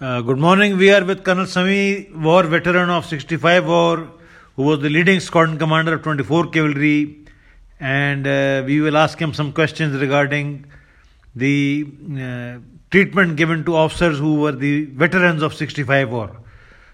Uh, good morning. We are with Colonel Sami, war veteran of 65 War, who was the leading squadron commander of 24 Cavalry, and uh, we will ask him some questions regarding the uh, treatment given to officers who were the veterans of 65 War.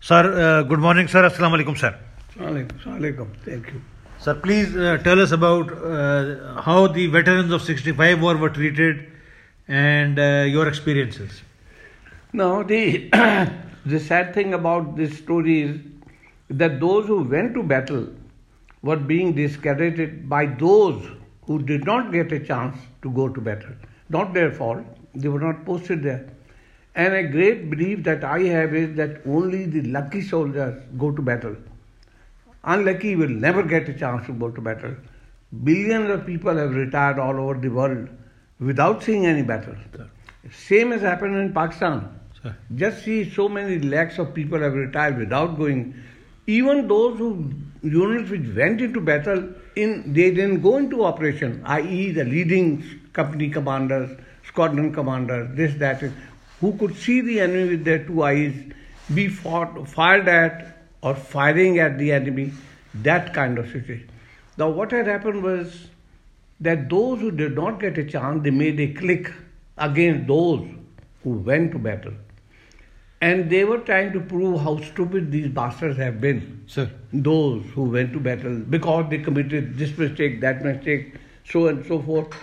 Sir, uh, good morning, sir. Assalamu alaikum, sir. Alaikum. Thank you. Sir, please uh, tell us about uh, how the veterans of 65 War were treated and uh, your experiences. Now, the, the sad thing about this story is that those who went to battle were being discredited by those who did not get a chance to go to battle. Not their fault, they were not posted there. And a great belief that I have is that only the lucky soldiers go to battle. Unlucky will never get a chance to go to battle. Billions of people have retired all over the world without seeing any battle. Same has happened in Pakistan. Just see so many lakhs of people have retired without going. Even those who units which went into battle, in they didn't go into operation, i.e., the leading company commanders, squadron commanders, this, that, who could see the enemy with their two eyes, be fought, fired at or firing at the enemy, that kind of situation. Now, what had happened was that those who did not get a chance, they made a click against those who went to battle. And they were trying to prove how stupid these bastards have been. Sir. Those who went to battle because they committed this mistake, that mistake, so and so forth.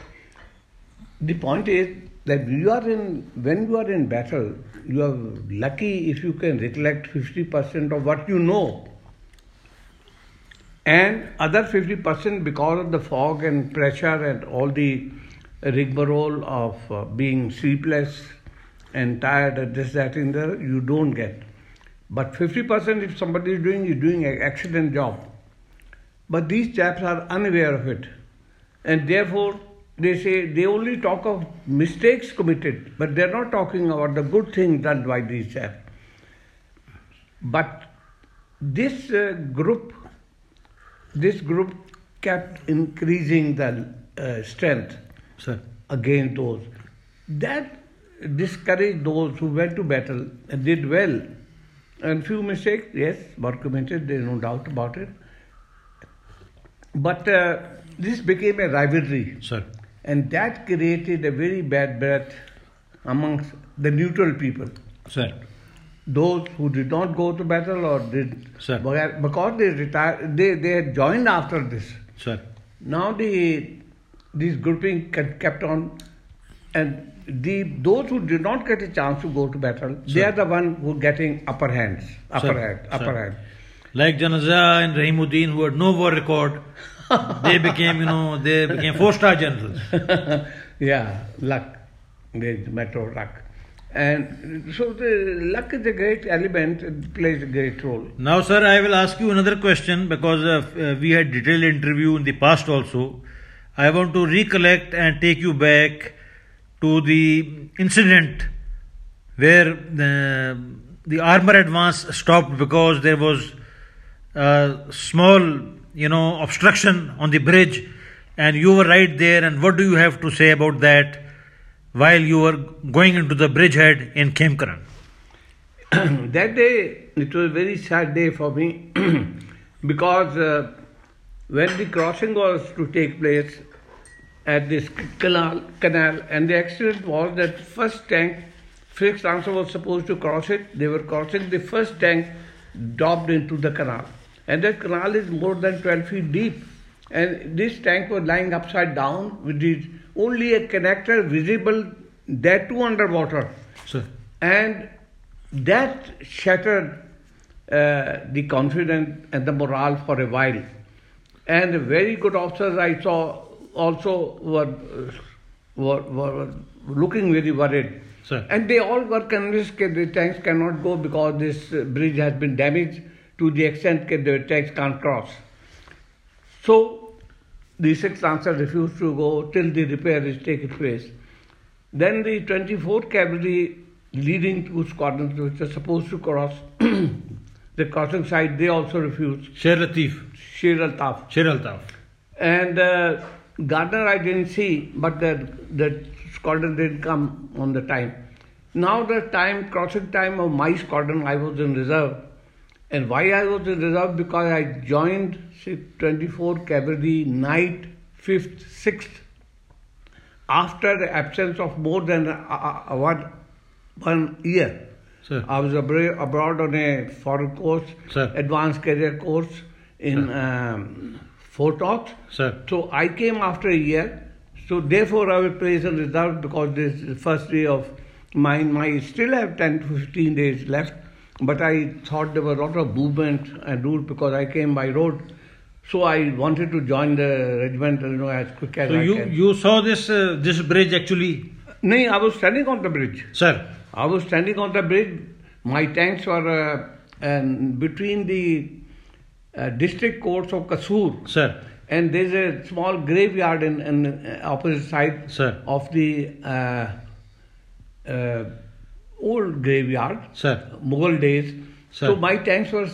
The point is that you are in when you are in battle, you are lucky if you can recollect 50% of what you know. And other 50% because of the fog and pressure and all the rigmarole of uh, being sleepless and tired and this, that, and the other, you don't get. But 50% if somebody is doing, is doing an excellent job. But these chaps are unaware of it. And therefore, they say they only talk of mistakes committed, but they're not talking about the good things done by these chaps. But this uh, group, this group kept increasing the uh, strength Sir. against those. That discouraged those who went to battle and did well. And few mistakes, yes, were committed, there is no doubt about it. But uh, this became a rivalry, Sir. and that created a very bad breath amongst the neutral people. Sir. Those who did not go to battle or did Sir. because they retired, they, they had joined after this. Sir. Now the this grouping ke- kept on, and the those who did not get a chance to go to battle, they are the one who are getting upper hands, upper Sir, hand, upper sir. hand. Like Janaza and Rahimuddin, who had no war record, they became, you know, they became four-star generals. yeah, luck. A matter of luck. And so the luck is a great element, it plays a great role. Now, sir, I will ask you another question because uh, we had detailed interview in the past also. I want to recollect and take you back to the incident where the, the armor advance stopped because there was a small, you know, obstruction on the bridge, and you were right there. And what do you have to say about that while you were going into the bridgehead in Khemkaran? that day, it was a very sad day for me because uh, when the crossing was to take place at this canal, canal, and the accident was that first tank, 6th Lancer was supposed to cross it. They were crossing the first tank, dropped into the canal, and that canal is more than 12 feet deep. And this tank was lying upside down with only a connector visible, that too underwater Sir. and that shattered uh, the confidence and the morale for a while. And very good officers I saw also were, were, were looking very worried. Sir. And they all were convinced that the tanks cannot go because this bridge has been damaged to the extent that the tanks can't cross. So the sixth Lancer refused to go till the repair is taken place. Then the 24th Cavalry leading two squadrons which were supposed to cross the crossing side, they also refused. Sher Latif. Sher Altaf. Sher Altaf. And uh, Gardner I didn't see, but the, the squadron didn't come on the time. Now the time, crossing time of my squadron, I was in reserve. And why I was in reserve? Because I joined say, 24 Cavalry Night 5th, 6th after the absence of more than uh, one, one year. Sir. I was abra- abroad on a foreign course, Sir. advanced career course in um, Fort Knox. Sir. So I came after a year. So therefore I was placed in reserve because this is the first day of mine. I still have 10 to 15 days left. But I thought there were a lot of movement and route because I came by road. So I wanted to join the regiment, you know, as quick as So I you can. you saw this uh, this bridge actually, No, I was standing on the bridge. sir. I was standing on the bridge. My tanks were uh, between the uh, district courts of Kasur Sir. and there's a small graveyard in, in uh, opposite side Sir. of the uh, uh, old graveyard, Sir. Mughal days. Sir. So my tanks were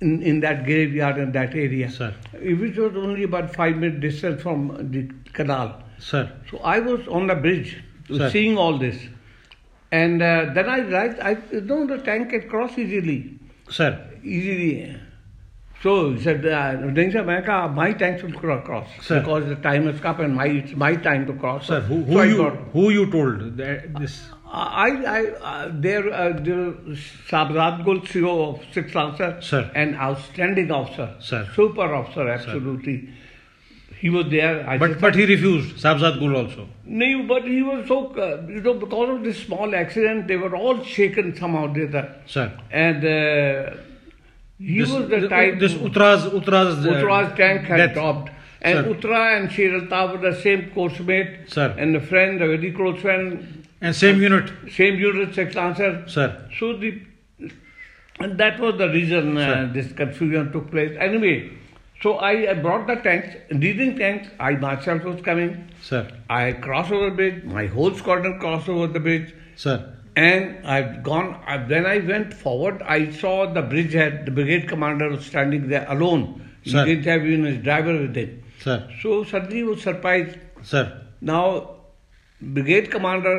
in, in that graveyard in that area, Sir. which was only about five minute distance from the canal. Sir. So I was on the bridge Sir. seeing all this. And uh, then I realized, I you know the tank can cross easily. Sir. Easily. So he said, uh, Sir, Mehta, my time should cross sir. because the time has come and my it's my time to cross. Sir, who, who so you thought, who you told that this? I, I, uh, there, uh, there, Sabzad Gul, CEO of Sixth Officer, sir, an outstanding officer, sir, super officer, absolutely. Sir. He was there. I but said, but he refused. Sabzad Gul also. No, but he was so uh, you know because of this small accident, they were all shaken somehow. Did that, sir, and. Uh, he this, was the type. This Uttara's Uttara's uh, tank had death. dropped. And Sir. Uttara and Shiralta were the same course mate. Sir. And a friend, a very close friend, And same unit. same unit, Sixth Lancer. Sir. So the and that was the reason uh, this confusion took place. Anyway, so I, I brought the tanks, leading tanks. I myself was coming. Sir. I crossed over the bridge. My whole squadron crossed over the bridge. Sir. And I've gone, I, when I went forward, I saw the bridgehead, the brigade commander was standing there alone. He didn't have even his driver with him. Sir. So suddenly he was surprised. Sir. Now, brigade commander,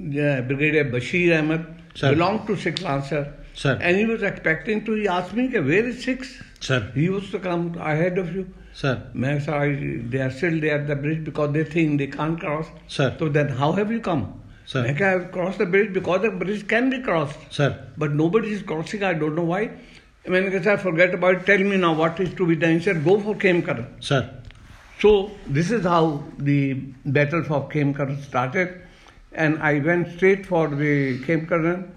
uh, Brigadier Bashir Ahmed, Sir. belonged to 6th Lancer. Sir. And he was expecting to, he asked me, "Ke, where is 6? Sir. He used to come ahead of you. Sir. मैं said, "I- they are still there at the bridge because they think they can't cross. Sir. So then how have you come? Sir. Like I have crossed the bridge because the bridge can be crossed. Sir. But nobody is crossing, I don't know why. I mean, I said, forget about it, tell me now what is to be done. He said, go for Khemkar. Sir. So, this is how the battle for Khemkar started. And I went straight for the Khemkar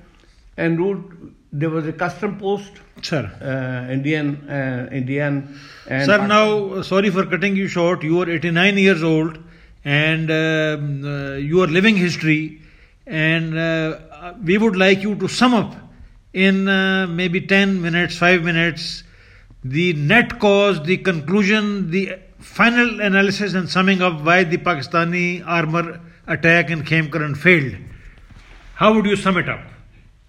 and route there was a custom post. Sir. Uh, Indian, uh, Indian. Sir, now sorry for cutting you short. You are 89 years old and um, uh, you are living history. And uh, we would like you to sum up in uh, maybe 10 minutes, 5 minutes, the net cause, the conclusion, the final analysis, and summing up why the Pakistani armor attack in Khemkaran failed. How would you sum it up?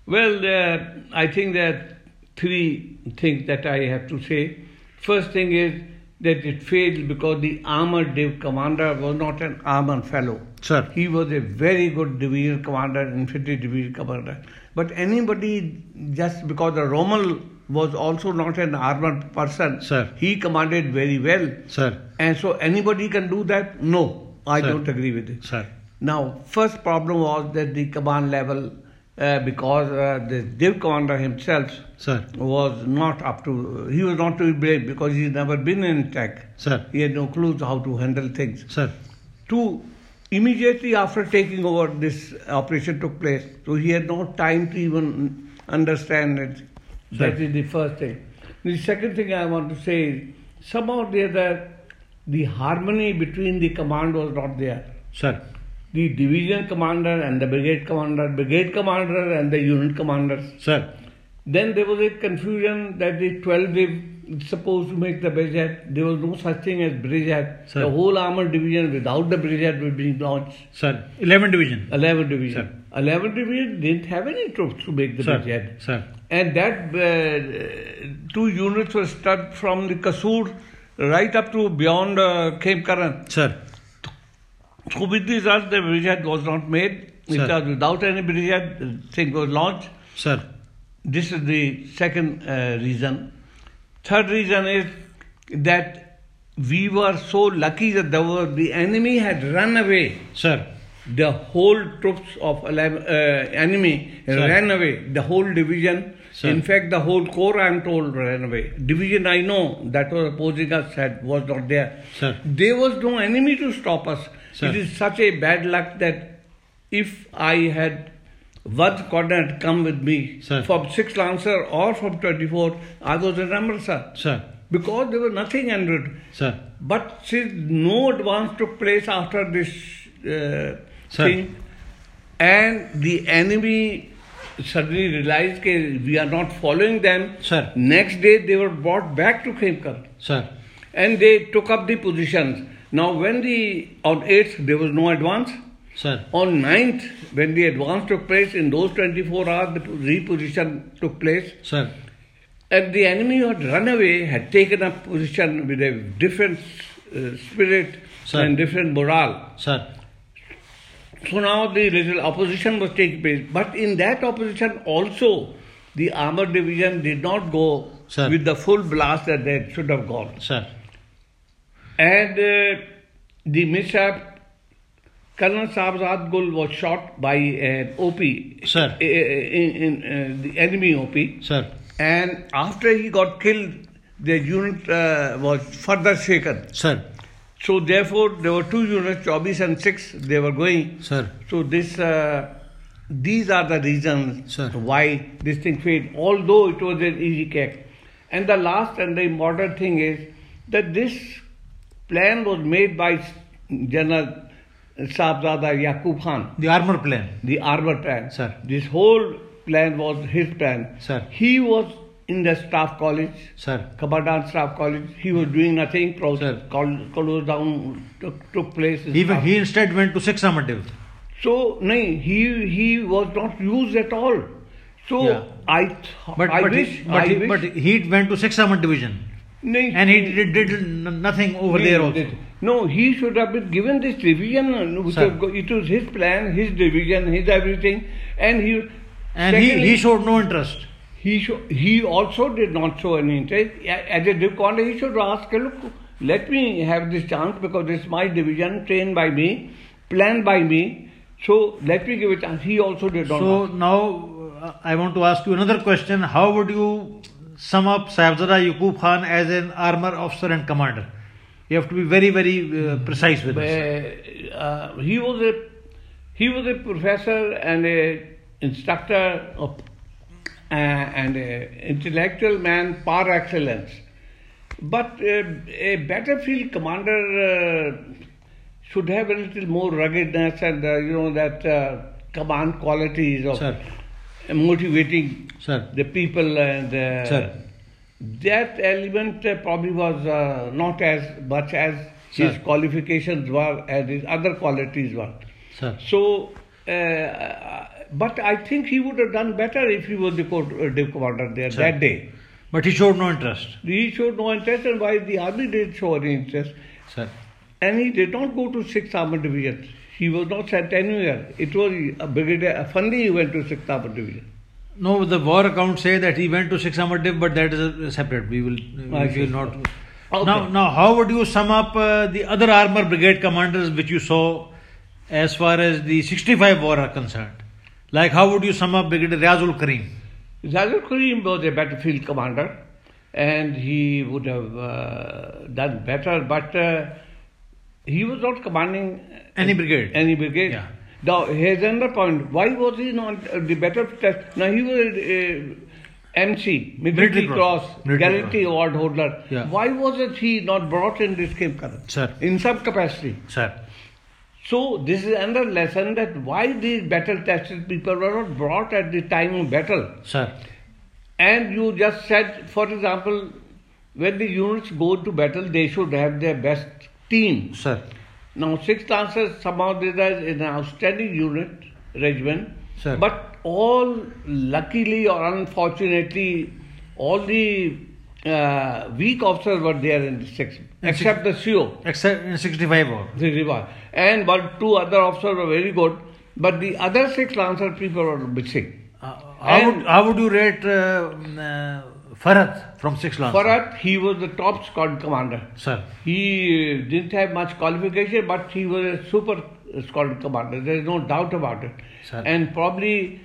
Well, uh, I think there are three things that I have to say. First thing is that it failed because the armored div commander was not an armored fellow. Sir. He was a very good division commander, infantry division commander. But anybody, just because the Rommel was also not an armored person, Sir. he commanded very well. Sir. And so anybody can do that? No, I Sir. don't agree with it. Sir. Now, first problem was that the command level, uh, because uh, the div commander himself Sir. was not up to, he was not to be blamed because he's never been in tech. Sir. He had no clues how to handle things. Sir. Two, immediately after taking over, this operation took place. So he had no time to even understand it. That Sure. is the first thing. The second thing I want to say is somehow or the other, the harmony between the command was not there. Sir. The division commander and the brigade commander, brigade commander and the unit commanders. Sir. Then there was a confusion that the 12 they supposed to make the bridgehead. There was no such thing as bridgehead. Sir. The whole armored division without the bridgehead would be launched. Sir. 11 division. 11 division. 11 division didn't have any troops to make the Sir. bridgehead. Sir. And that uh, two units were stuck from the Kasur right up to beyond uh, Khemkaran. Sir. So with the bridgehead was not made. Sir. Because without any the thing was launched. Sir. This is the second uh, reason. Third reason is that we were so lucky that the, were- the enemy had run away. Sir. The whole troops of uh, enemy Sir. ran away. The whole division. Sir. In fact, the whole corps, I am told, ran away. Division, I know, that was opposing us, had, was not there. Sir. There was no enemy to stop us. Sir. It is such a bad luck that if I had one corner had come with me Sir. from 6 Lancer or from 24, I was in Amritsar. Sir. Because there was nothing en route. Sir. But since no advance took place after this uh, Sir. thing, and the enemy suddenly realized that we are not following them, Sir. next day they were brought back to Khemkar Sir. and they took up the positions. Now, when the on 8th there was no advance, Sir. on 9th, when the advance took place, in those 24 hours, the reposition took place. Sir. And the enemy who had run away had taken up position with a different uh, spirit Sir. and different morale. Sir. So now the little opposition was taking place. But in that opposition also, the armored division did not go Sir. with the full blast that they should have gone. Sir. And uh, the mishap, Colonel Sabzad Gul was shot by an OP, Sir. in, in uh, the enemy OP. Sir. And after he got killed, the unit uh, was further shaken. Sir. So therefore, there were two units, Chobis and six. They were going. Sir. So this, uh, these are the reasons Sir. why this thing failed. Although it was an easy cake. And the last and the important thing is that this plan was made by General Sahabzada Yaqub Khan The armor plan. the armor plan. Sir. This whole plan was his plan. Sir. He was in the staff college, Sir. Commandant staff college. He was doing nothing. Sir. Process, call, close down took, took place. He, he instead went to 6th Armored Division. So, no, he he was not used at all. So Yeah. I th- But, I but, wish he, but, I he, wish, but he went to 6th Armored Division. No, And he did, did nothing over there no, also. No, he should have been given this division. uh, Which Sir. was, it was his plan, his division, his everything, and he. And secondly- he showed no interest. He sho- he also did not show any interest. As a div commander, he should ask, look, let me have this chance because this is my division, trained by me, planned by me. So let me give it a chance. He also did not. So ask. now uh, I want to ask you another question. How would you sum up Sahabzada Yaqub Khan as an armor officer and commander? You have to be very, very uh, precise with this. Uh, uh, he was a he was a professor and a instructor of, uh, and a intellectual man par excellence. But uh, a battlefield commander uh, should have a little more ruggedness and uh, you know that uh, command qualities of Sir. Motivating Sir. the people and uh, Sir. that element uh, probably was uh, not as much as his qualifications were and his other qualities were. Sir. So, uh, but I think he would have done better if he was the div commander there Sir. that day. But he showed no interest. He showed no interest, and why the army did show any interest. Sir. And he did not go to 6th Armored Division. He was not sent anywhere. It was a brigadier, Fundy who went to 6th Armored Division. No, the war accounts say that he went to 6th Armored Div, but that is a separate. We will, we will not. Okay. Now, now, how would you sum up uh, the other armor brigade commanders which you saw as far as the 65 war are concerned? Like, how would you sum up Brigadier Riazul Kareem? Riazul Kareem was a battlefield commander and he would have uh, done better, but uh, he was not commanding Any brigade. Any brigade. Yeah. Now, here's another point. Why was he not uh, the better test? Now, he was a uh, MC, Military, Cross. Military Guarantee Award holder. Yeah. Why was it he not brought in this Karan? Sir. In some capacity. Sir. So, this is another lesson that why these battle tested people were not brought at the time of battle. Sir. And you just said, for example, when the units go to battle, they should have their best team. Sir. Now, Sixth Lancers somehow this is an outstanding unit, regiment. Sir. But all, luckily or unfortunately, all the uh, weak officers were there in the sixth, except the CO, Except in 65 war. the river. And one, two other officers were very good. But the other six Lancer people were missing. Uh, how, And- would, how would you rate uh, uh, Farhat from 6 Lancer? Farhat, he was the top squad commander. Sir. He didn't have much qualification, but he was a super squad commander. There is no doubt about it. Sir. And probably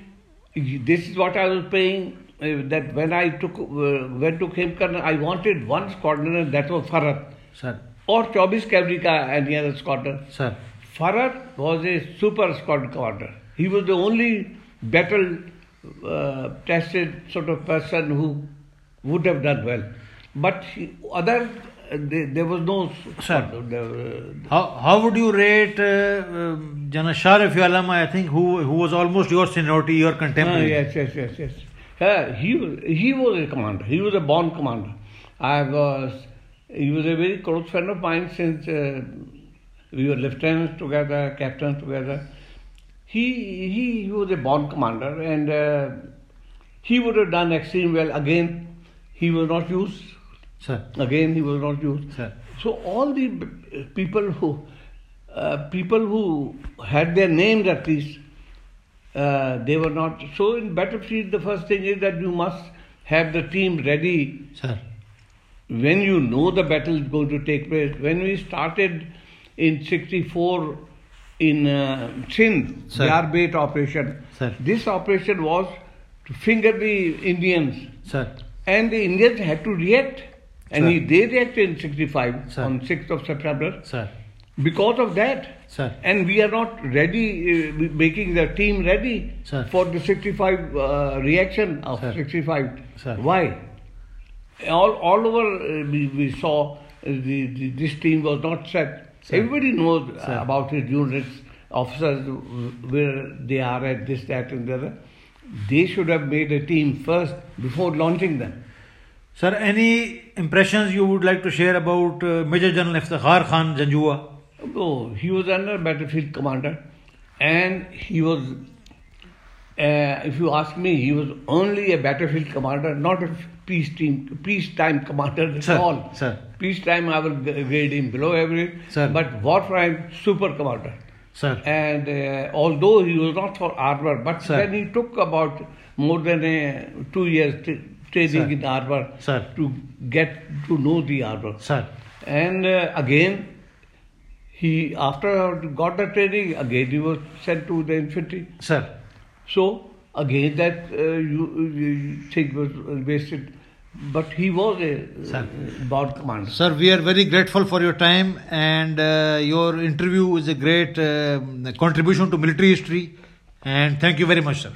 this is what I was paying. Uh, that when I took uh, went to Khemkaran, I wanted one squadron, and that was Farhat Sir. or Chobis Kavrika, any other squadron. Sir. Farhat was a super squad commander. He was the only battle uh, tested sort of person who would have done well. But other, uh, there, was no. Sir. uh, How, how would you rate uh, um, Jana Sharif Alam, I think, who, who was almost your seniority, your ah, contemporary? yes, yes, yes, yes. Yeah, he was he was a commander. He was a born commander. I was. He was a very close friend of mine since uh, we were lieutenants together, captains together. He he, he was a born commander, and uh, he would have done extremely well. Again, he was not used. Sir. Again, he was not used. Sir. So all the people who uh, people who had their names at least, uh, they were not. So in battlefield, the first thing is that you must have the team ready Sir. when you know the battle is going to take place. When we started in '64 in uh, Sindh, Arbait operation, Sir. this operation was to finger the Indians, Sir. And the Indians had to react. And he, they reacted in 65 Sir. on 6th of September Sir. because of that. Sir. And we are not ready, uh, making the team ready Sir. for the 65 uh, reaction of Sir. 65. Sir. Why? All, all over uh, we, we saw uh, the, the, this team was not set. Sir. Everybody knows about his units, officers, where they are at this, that, and the other. They should have made a team first before launching them. Sir, any impressions you would like to share about uh, Major General Iftikhar Khan Janjua? Oh, he was under battlefield commander, and he was. Uh, if you ask me, he was only a battlefield commander, not a peace team, peacetime commander at Sir, all. sir. Peacetime, I will grade him below average. Sir. But wartime, super commander. Sir. And uh, although he was not for armor, but Sir. then he took about more than a, two years t- training Sir. in armor Sir. to get to know the armor. Sir. And uh, again, he after got the training, again he was sent to the infantry. Sir. So again that uh, you, you think was wasted, but he was a Sir. born commander. Sir, we are very grateful for your time and uh, your interview is a great uh, contribution to military history. And thank you very much, sir.